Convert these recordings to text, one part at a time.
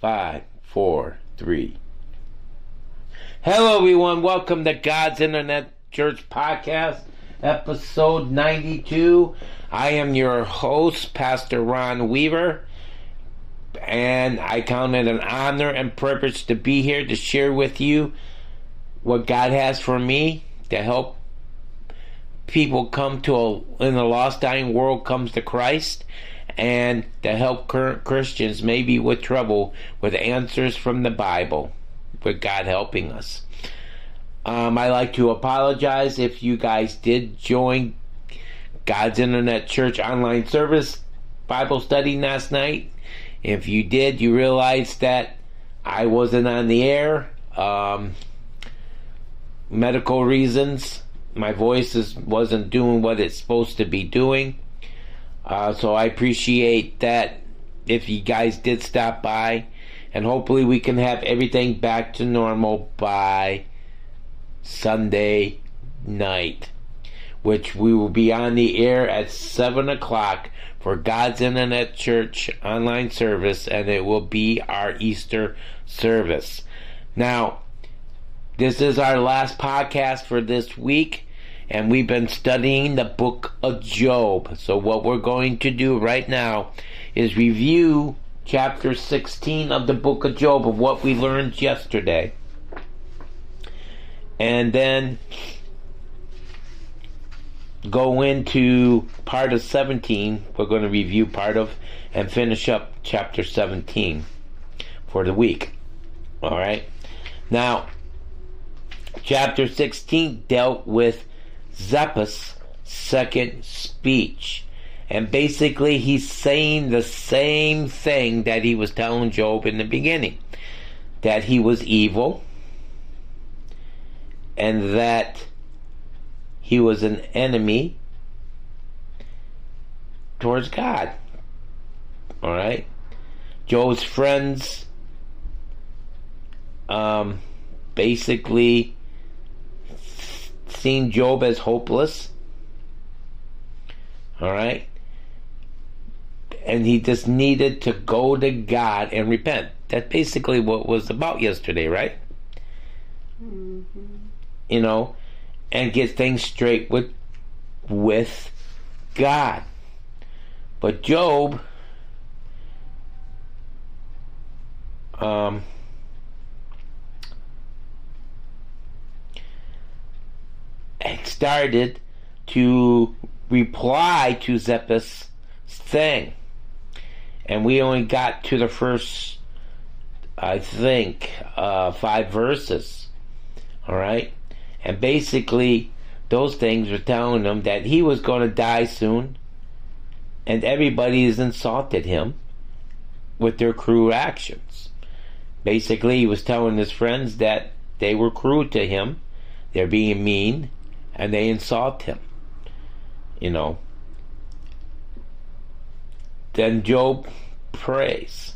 five, four, three. Hello, everyone. Welcome to God's Internet Church Podcast, episode 92. I am your host, Pastor Ron Weaver, and I count it an honor and privilege to be here to share with you what God has for me to help people come to a, in the lost dying world comes to Christ and to help current Christians maybe with trouble with answers from the Bible with God helping us. Um, I like to apologize if you guys did join God's Internet Church online service Bible study last night. If you did, you realized that I wasn't on the air. Um, medical reasons. My voice is, wasn't doing what it's supposed to be doing. Uh, so I appreciate that if you guys did stop by. And hopefully we can have everything back to normal by Sunday night. Which we will be on the air at 7 o'clock for God's Internet Church online service, and it will be our Easter service. Now, this is our last podcast for this week, and we've been studying the book of Job. So, what we're going to do right now is review chapter 16 of the book of Job of what we learned yesterday. And then go into part of 17. We're going to review part of and finish up chapter 17 for the week. All right. Now, Chapter 16 dealt with Zephus' second speech. And basically, he's saying the same thing that he was telling Job in the beginning that he was evil and that he was an enemy towards God. All right? Job's friends um, basically seen Job as hopeless. All right? And he just needed to go to God and repent. That's basically what was about yesterday, right? Mm-hmm. You know, and get things straight with with God. But Job um started to reply to Zephus' thing. And we only got to the first, I think, uh, five verses. All right? And basically, those things were telling him that he was going to die soon. And everybody has insulted him with their cruel actions. Basically, he was telling his friends that they were cruel to him, they're being mean, and they insult him. You know. Then Job prays.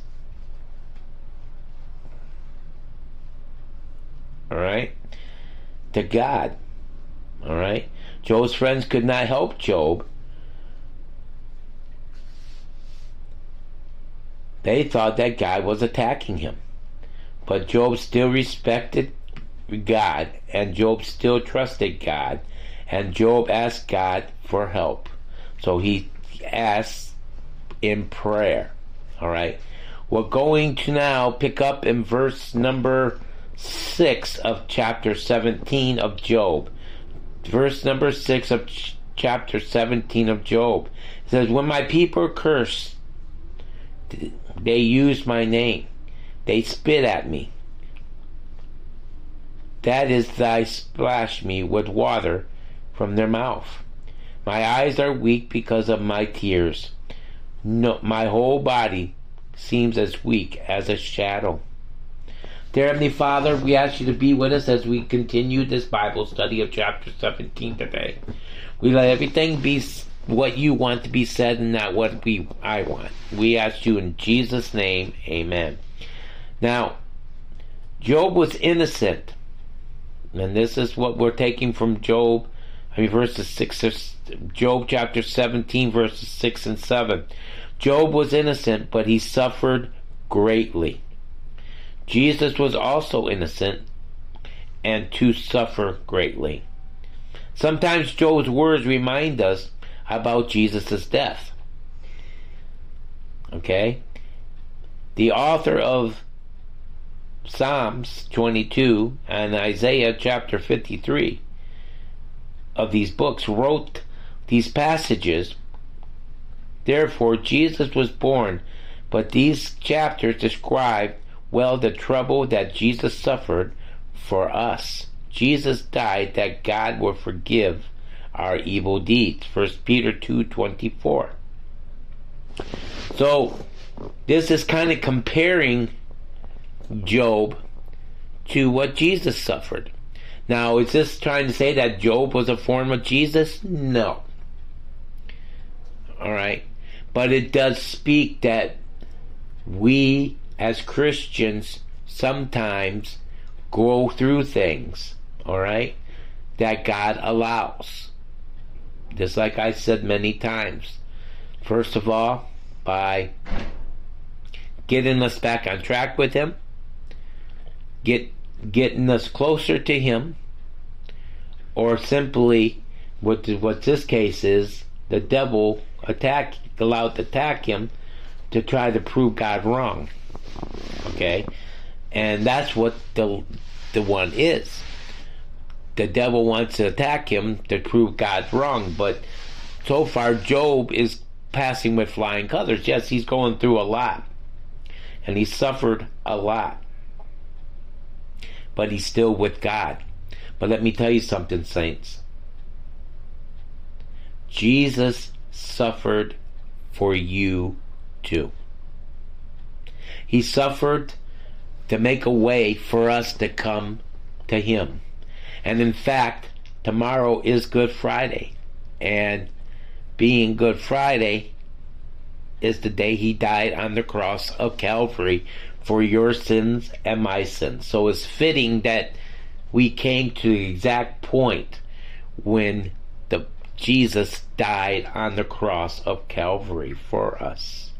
All right? To God. All right? Job's friends could not help Job. They thought that God was attacking him. But Job still respected God, and Job still trusted God, and Job asked God for help. So he asked in prayer. All right. We're going to now pick up in verse number 6 of chapter 17 of Job. Verse number 6 of ch- chapter 17 of Job. It says, When my people curse, they use my name. They spit at me. That is thy splash me with water from their mouth. My eyes are weak because of my tears. No, my whole body seems as weak as a shadow. Dear Heavenly Father, we ask you to be with us as we continue this Bible study of chapter 17 today. We let everything be what you want to be said and not what we I want. We ask you in Jesus' name, amen. Now, Job was innocent. And this is what we're taking from Job I mean, verses 6 of Job chapter 17, verses 6 and 7. Job was innocent, but he suffered greatly. Jesus was also innocent and to suffer greatly. Sometimes Job's words remind us about Jesus' death. Okay? The author of Psalms 22 and Isaiah chapter 53 of these books wrote these passages. Therefore, Jesus was born, but these chapters describe well the trouble that Jesus suffered for us. Jesus died that God will forgive our evil deeds. 1 Peter 2:24. So, this is kind of comparing Job to what Jesus suffered. Now, is this trying to say that Job was a form of Jesus? No. All right. But it does speak that we as Christians sometimes go through things, all right, that God allows. Just like I said many times. First of all, by getting us back on track with Him, get getting us closer to Him, or simply what what this case is, the devil attack allowed to attack him to try to prove God wrong. Okay, and that's what the the one is. The devil wants to attack him to prove God's wrong, but so far Job is passing with flying colors. Yes, he's going through a lot, and he suffered a lot, but he's still with God. But let me tell you something, saints. Jesus suffered for you too. He suffered to make a way for us to come to Him. And in fact, tomorrow is Good Friday. And being Good Friday is the day He died on the cross of Calvary for your sins and my sins. So it's fitting that we came to the exact point when the Jesus died on the cross of Calvary for us.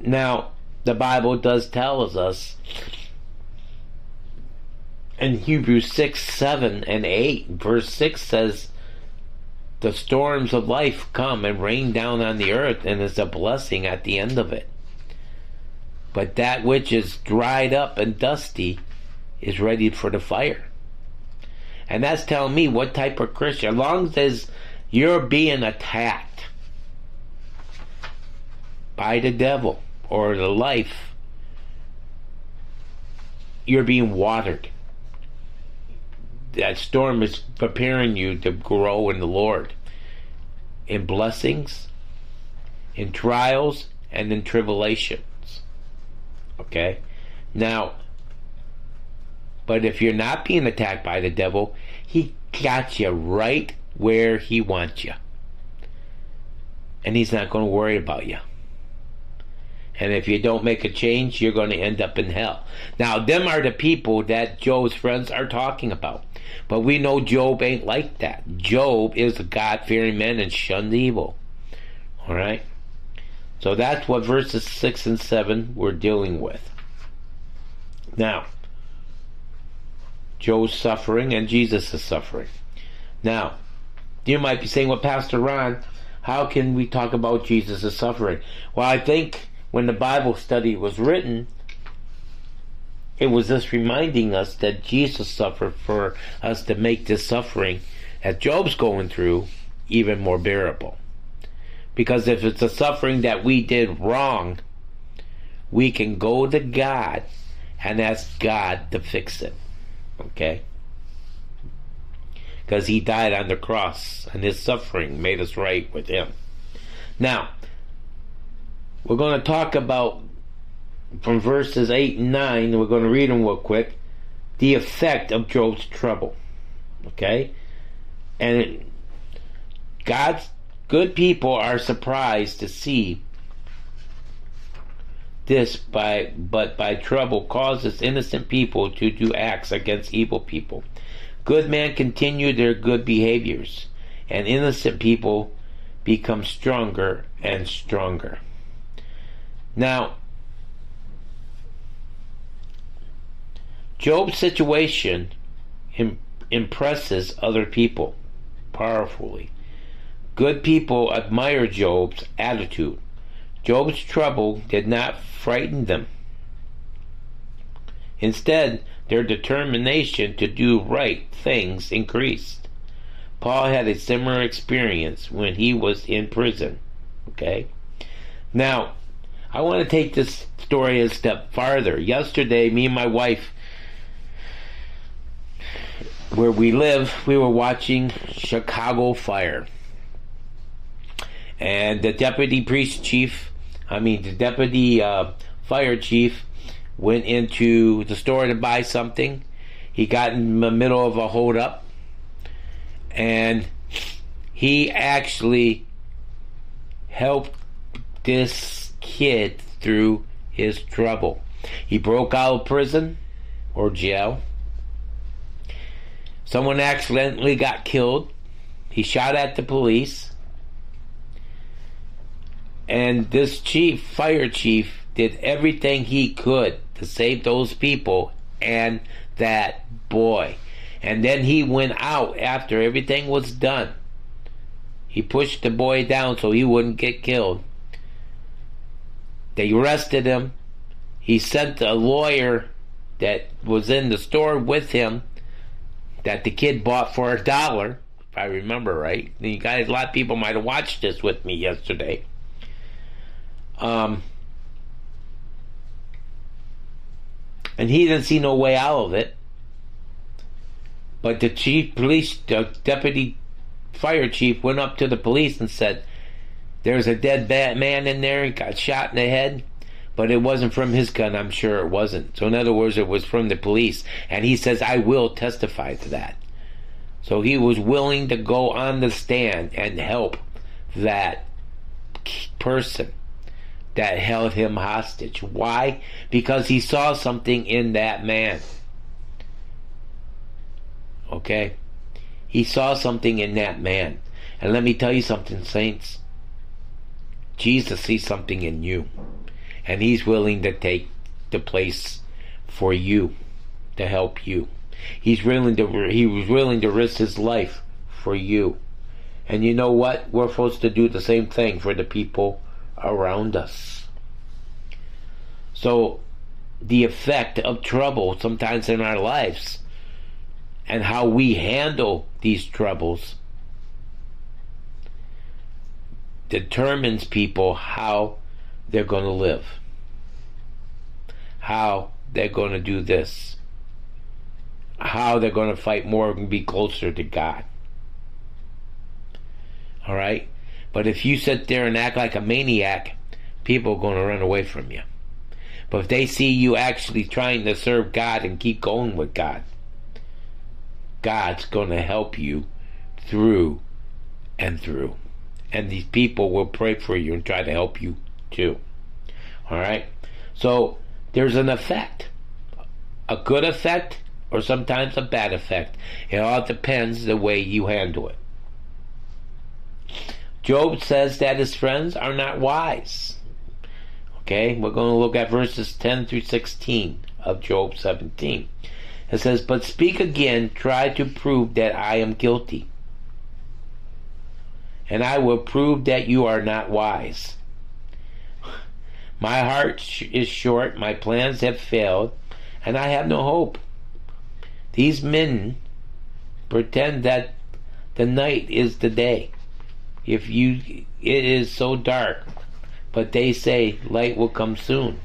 Now, the Bible does tell us in Hebrews 6, 7, and 8, verse 6 says, The storms of life come and rain down on the earth, and is a blessing at the end of it. But that which is dried up and dusty is ready for the fire. And that's telling me what type of Christian, as long as you're being attacked by the devil or the life, you're being watered. That storm is preparing you to grow in the Lord. In blessings, in trials, and in tribulations. Okay? Now, but if you're not being attacked by the devil, he got you right where he wants you. And he's not going to worry about you. And if you don't make a change, you're going to end up in hell. Now, them are the people that Job's friends are talking about. But we know Job ain't like that. Job is a God fearing man and shunned evil. All right? So that's what verses 6 and 7 we're dealing with. Now, Job's suffering and Jesus is suffering. Now, you might be saying, well, Pastor Ron, how can we talk about Jesus' suffering? Well, I think when the Bible study was written, it was just reminding us that Jesus suffered for us to make this suffering that Job's going through even more bearable. Because if it's a suffering that we did wrong, we can go to God and ask God to fix it. Okay? Because he died on the cross and his suffering made us right with him. Now, we're going to talk about from verses 8 and 9, we're going to read them real quick, the effect of Job's trouble. Okay? And God's good people are surprised to see this by but by trouble causes innocent people to do acts against evil people. Good men continue their good behaviors, and innocent people become stronger and stronger. Now, Job's situation Im- impresses other people powerfully. Good people admire Job's attitude. Job's trouble did not frighten them. Instead, their determination to do right things increased. Paul had a similar experience when he was in prison. Okay? Now, I want to take this story a step farther. Yesterday, me and my wife, where we live, we were watching Chicago Fire. And the deputy priest chief, I mean, the deputy uh, fire chief, went into the store to buy something. He got in the middle of a holdup, and he actually helped this kid through his trouble. He broke out of prison or jail. Someone accidentally got killed. He shot at the police. And this chief, fire chief, did everything he could to save those people and that boy. And then he went out after everything was done. He pushed the boy down so he wouldn't get killed. They arrested him. He sent a lawyer that was in the store with him that the kid bought for a dollar, if I remember right. You guys, a lot of people might have watched this with me yesterday. Um, and he didn't see no way out of it. But the chief police, the deputy fire chief, went up to the police and said, "There's a dead man in there. He got shot in the head." But it wasn't from his gun, I'm sure it wasn't. So, in other words, it was from the police. And he says, I will testify to that. So, he was willing to go on the stand and help that person that held him hostage. Why? Because he saw something in that man. Okay? He saw something in that man. And let me tell you something, saints. Jesus sees something in you. And he's willing to take the place for you to help you. He's willing to he was willing to risk his life for you. And you know what? We're supposed to do the same thing for the people around us. So the effect of trouble sometimes in our lives and how we handle these troubles determines people how they're going to live, how they're going to do this, how they're going to fight more and be closer to God. All right? But if you sit there and act like a maniac, people are going to run away from you. But if they see you actually trying to serve God and keep going with God, God's going to help you through and through. And these people will pray for you and try to help you too. All right? So there's an effect a good effect or sometimes a bad effect. It all depends the way you handle it. Job says that his friends are not wise. Okay, we're going to look at verses 10 through 16 of Job 17. It says, But speak again, try to prove that I am guilty. And I will prove that you are not wise. My heart is short, my plans have failed, and I have no hope. These men pretend that the night is the day. If you it is so dark, but they say light will come soon.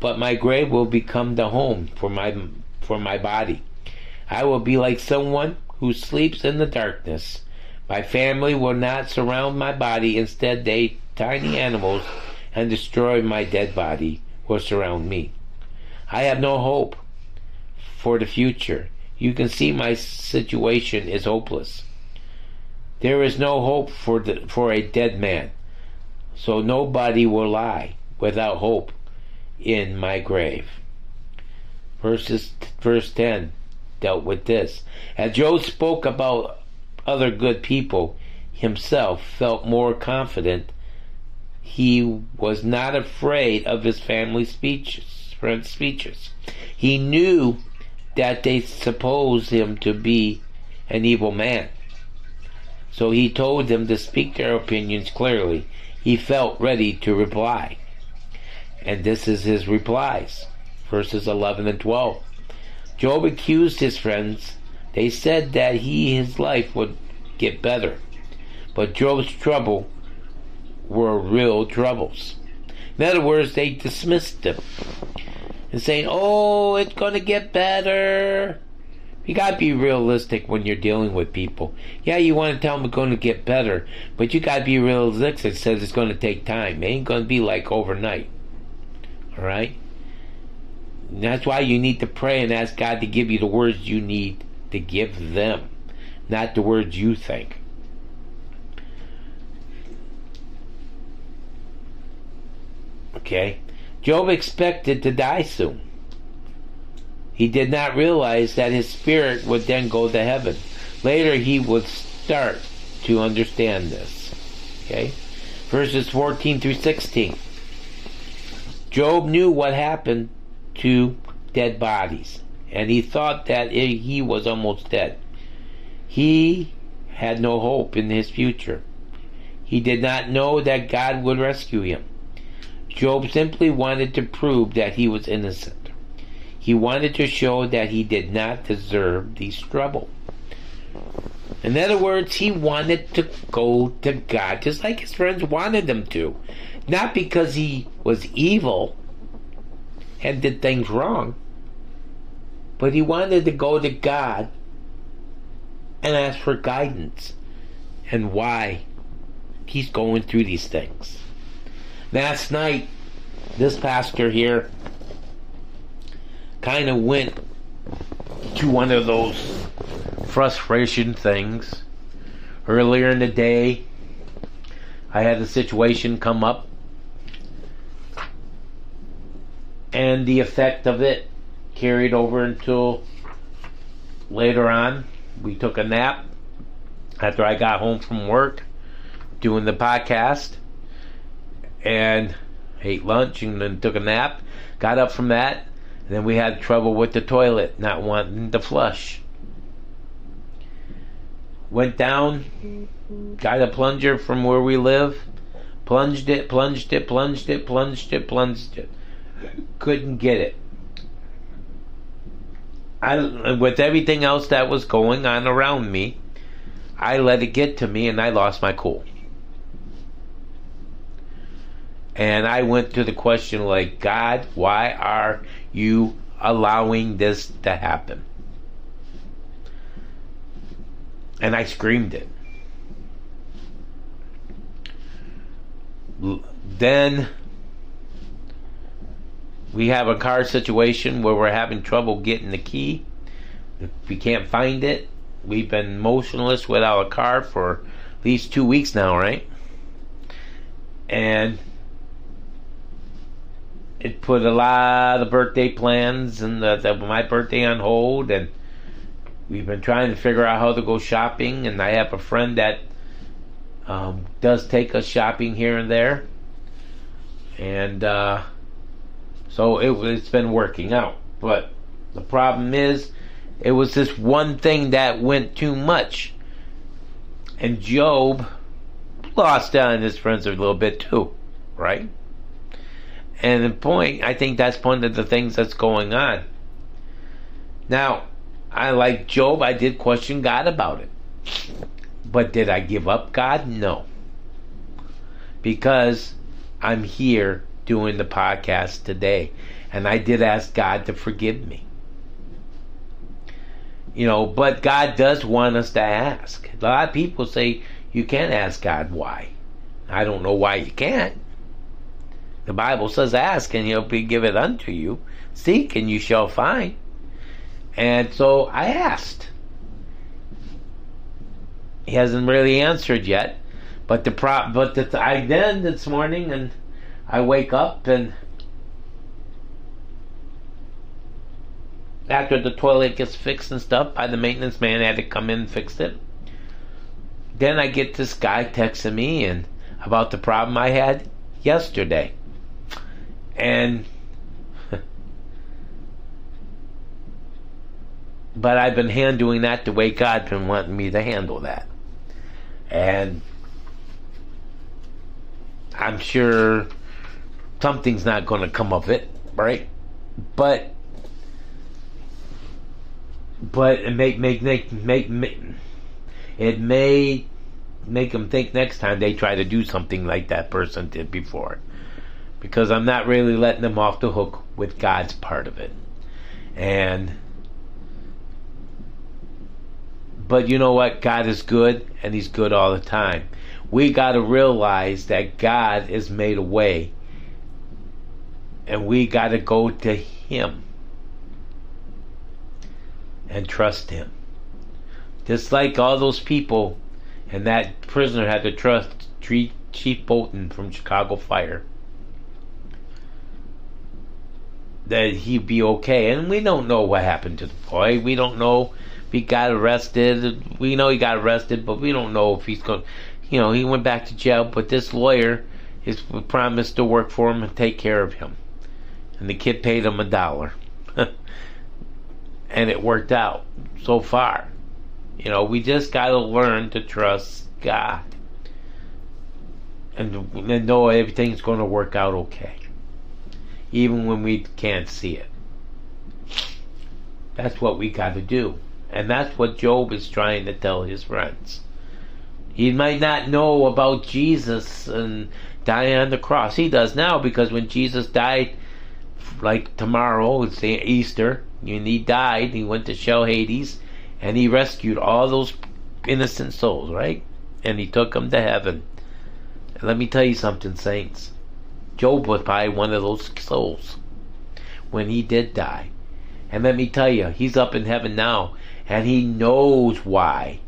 But my grave will become the home for my for my body. I will be like someone who sleeps in the darkness. My family will not surround my body. Instead, they tiny animals and destroy my dead body will surround me. I have no hope for the future. You can see my situation is hopeless. There is no hope for the, for a dead man. So nobody will lie without hope in my grave. Verses verse 10 dealt with this. As Job spoke about other good people, himself felt more confident. He was not afraid of his family speeches friend's speeches. He knew that they supposed him to be an evil man. So he told them to speak their opinions clearly. He felt ready to reply. And this is his replies. Verses 11 and 12. Job accused his friends. They said that he, his life would get better. But Job's trouble were real troubles. In other words, they dismissed him and saying, "Oh, it's going to get better." You got to be realistic when you're dealing with people. Yeah, you want to tell them it's going to get better, but you got to be realistic. It says it's going to take time. It ain't going to be like overnight. All right. And that's why you need to pray and ask God to give you the words you need to give them, not the words you think. Okay? Job expected to die soon. He did not realize that his spirit would then go to heaven. Later, he would start to understand this. Okay? Verses 14 through 16. Job knew what happened to dead bodies, and he thought that he was almost dead. He had no hope in his future. He did not know that God would rescue him. Job simply wanted to prove that he was innocent. He wanted to show that he did not deserve this trouble. In other words, he wanted to go to God just like his friends wanted him to. Not because he was evil and did things wrong, but he wanted to go to God and ask for guidance and why he's going through these things. Last night, this pastor here kind of went to one of those frustration things. Earlier in the day, I had a situation come up, and the effect of it carried over until later on. We took a nap after I got home from work doing the podcast and ate lunch and then took a nap. Got up from that, then we had trouble with the toilet, not wanting to flush. Went down, got a plunger from where we live, plunged it, plunged it, plunged it, plunged it, plunged it. Couldn't get it. I, with everything else that was going on around me, I let it get to me and I lost my cool. And I went to the question like, God, why are you allowing this to happen? And I screamed it. Then we have a car situation where we're having trouble getting the key. If we can't find it, we've been motionless without a car for at least two weeks now, right? And it put a lot of birthday plans and the, the, my birthday on hold and we've been trying to figure out how to go shopping and i have a friend that um, does take us shopping here and there. And uh, so it, it's been working out. But the problem is it was this one thing that went too much. And job lost on his friends a little bit too right and the point, I think that's one of the things that's going on. Now, I like Job, I did question God about it. But did I give up God? No. Because I'm here doing the podcast today. And I did ask God to forgive me. You know, but God does want us to ask. A lot of people say you can't ask God why. I don't know why you can't. The Bible says, Ask and he'll be given unto you. Seek and you shall find. And so I asked. He hasn't really answered yet. But the prop but the, I then this morning and I wake up and after the toilet gets fixed and stuff by the maintenance man I had to come in and fix it. Then I get this guy texting me and about the problem I had yesterday. And but I've been handling that the way God's been wanting me to handle that. And I'm sure something's not going to come of it, right? But but it may make make make, make it may make them think next time they try to do something like that person did before. Because I'm not really letting them off the hook with God's part of it. And but you know what? God is good and he's good all the time. We got to realize that God has made a way and we got to go to him and trust him. Just like all those people and that prisoner had to trust Chief Boden from Chicago Fire that he'd be okay. And we don't know what happened to the boy. We don't know if he got arrested. We know he got arrested, but we don't know if he's going. You know, he went back to jail, but this lawyer is promised to work for him and take care of him. And the kid paid him a dollar. and it worked out so far. You know, we just got to learn to trust God and, and know everything's going to work out okay, even when we can't see it. That's what we got to do. And that's what Job is trying to tell his friends. He might not know about Jesus and dying on the cross. He does now because when Jesus died, like tomorrow, it's Easter, and he died, he went to Sheol Hades, and he rescued all those innocent souls, right? And he took them to heaven. And let me tell you something, saints. Job was probably one of those souls when he did die. And let me tell you, he's up in heaven now, and he knows why.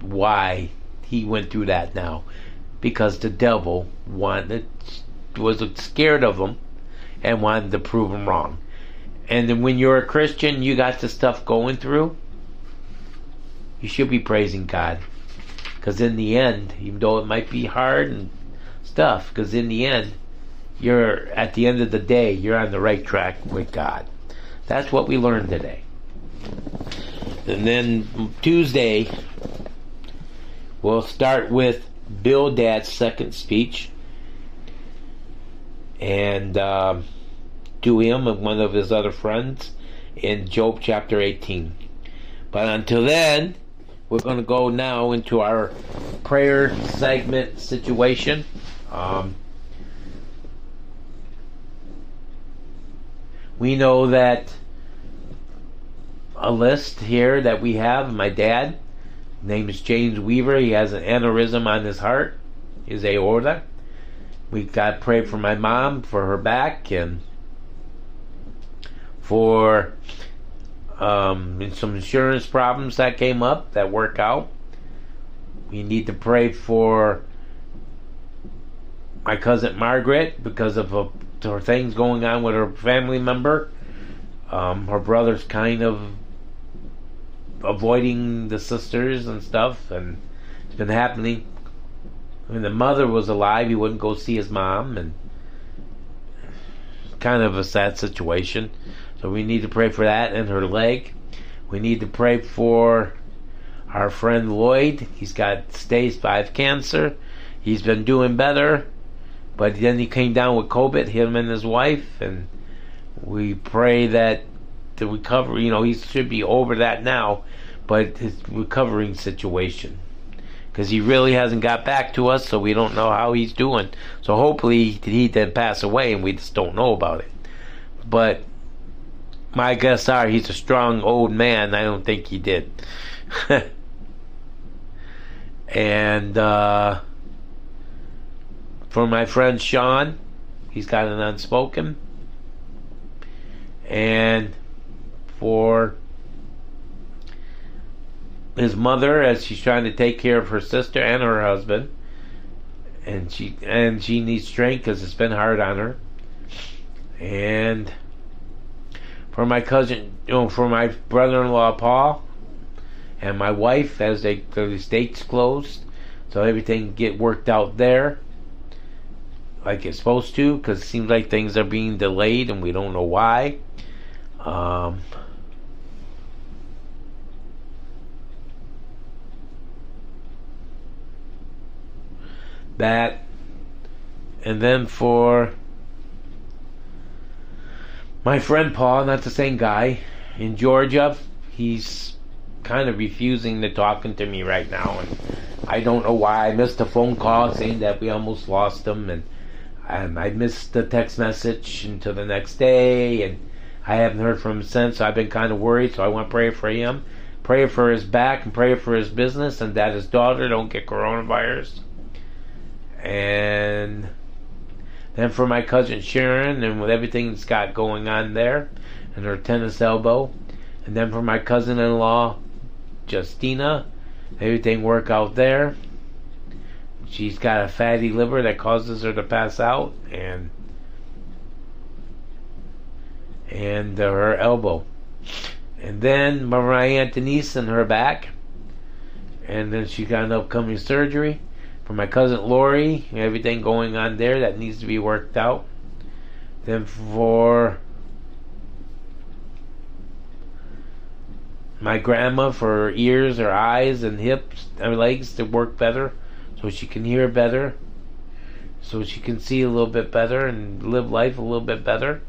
Why he went through that now. Because the devil wanted, was scared of him and wanted to prove him wrong. And then when you're a Christian, you got the stuff going through, you should be praising God. Because in the end, even though it might be hard and stuff, because in the end, you're at the end of the day, you're on the right track with God. That's what we learned today. And then Tuesday, we'll start with Bill Bildad's second speech. And. Uh, to him and one of his other friends in Job chapter 18. But until then, we're going to go now into our prayer segment situation. Um, we know that a list here that we have. My dad, name is James Weaver. He has an aneurysm on his heart, his aorta. We got to pray for my mom for her back and for um, some insurance problems that came up that work out. We need to pray for my cousin Margaret because of a, her things going on with her family member. Um, her brother's kind of avoiding the sisters and stuff, and it's been happening. When the mother was alive, he wouldn't go see his mom, and kind of a sad situation. So we need to pray for that and her leg. We need to pray for our friend Lloyd. He's got stage 5 cancer. He's been doing better, but then he came down with COVID, him and his wife, and we pray that the recovery, you know, he should be over that now, but his recovering situation. Because he really hasn't got back to us, so we don't know how he's doing. So hopefully he didn't pass away and we just don't know about it. But my guess are he's a strong old man. I don't think he did. and uh, for my friend Sean, he's got an unspoken. And for his mother, as she's trying to take care of her sister and her husband, and she and she needs strength because it's been hard on her. And for my cousin, you know, for my brother-in-law Paul, and my wife as they the estates closed, so everything get worked out there, like it's supposed to because it seems like things are being delayed and we don't know why. Um, that and then for my friend Paul, not the same guy, in Georgia, he's kind of refusing to talking to me right now, and I don't know why. I missed a phone call saying that we almost lost him, and um, I missed the text message until the next day, and I haven't heard from him since. So I've been kind of worried, so I want to pray for him, pray for his back, and pray for his business, and that his daughter don't get coronavirus. And then for my cousin Sharon, and with everything that's got going on there, and her tennis elbow, and then for my cousin-in-law Justina, everything work out there. She's got a fatty liver that causes her to pass out, and and uh, her elbow. And then Mariah and her back. And then she got an upcoming surgery. For my cousin Lori, everything going on there that needs to be worked out. Then for my grandma for her ears, her eyes, and hips, and legs to work better so she can hear better, so she can see a little bit better and live life a little bit better.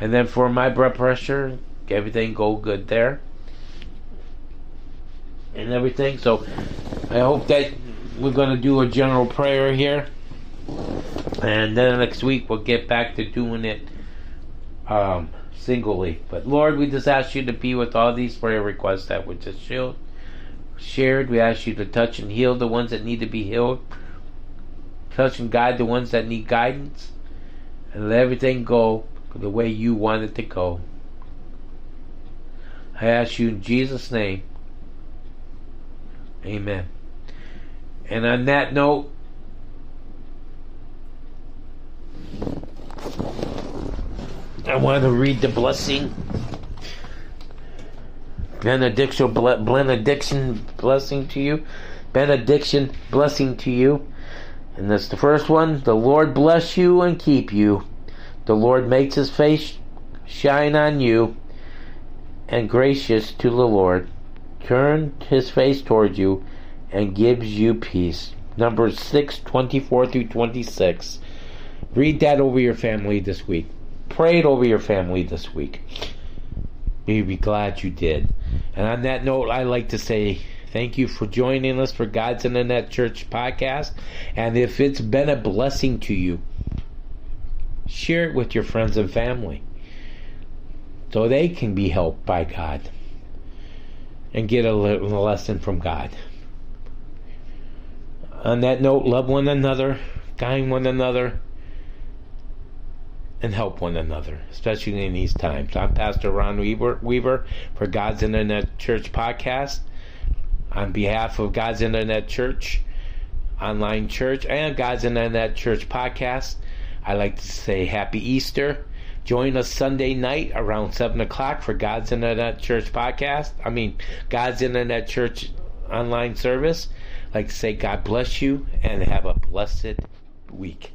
And then for my blood pressure, everything go good there. And everything. So I hope that we're going to do a general prayer here. And then next week we'll get back to doing it um, singly. But Lord, we just ask you to be with all these prayer requests that we just shared. We ask you to touch and heal the ones that need to be healed. Touch and guide the ones that need guidance. And let everything go the way you want it to go. I ask you in Jesus' name. Amen. And on that note, I want to read the blessing. Benediction, benediction, blessing to you. Benediction, blessing to you. And that's the first one. The Lord bless you and keep you. The Lord makes his face shine on you and gracious to the Lord. Turn his face towards you and gives you peace. Numbers 6, 24 through 26. Read that over your family this week. Pray it over your family this week. You'll be glad you did. And on that note, I like to say thank you for joining us for God's Internet Church podcast. And if it's been a blessing to you, Share it with your friends and family so they can be helped by God and get a little lesson from God. On that note, love one another, guide one another, and help one another, especially in these times. I'm Pastor Ron Weaver, Weaver for God's Internet Church podcast. On behalf of God's Internet Church, online church, and God's Internet Church podcast, I like to say Happy Easter. Join us Sunday night around 7 o'clock for God's Internet Church podcast. I mean, God's Internet Church online service. I like to say God bless you and have a blessed week.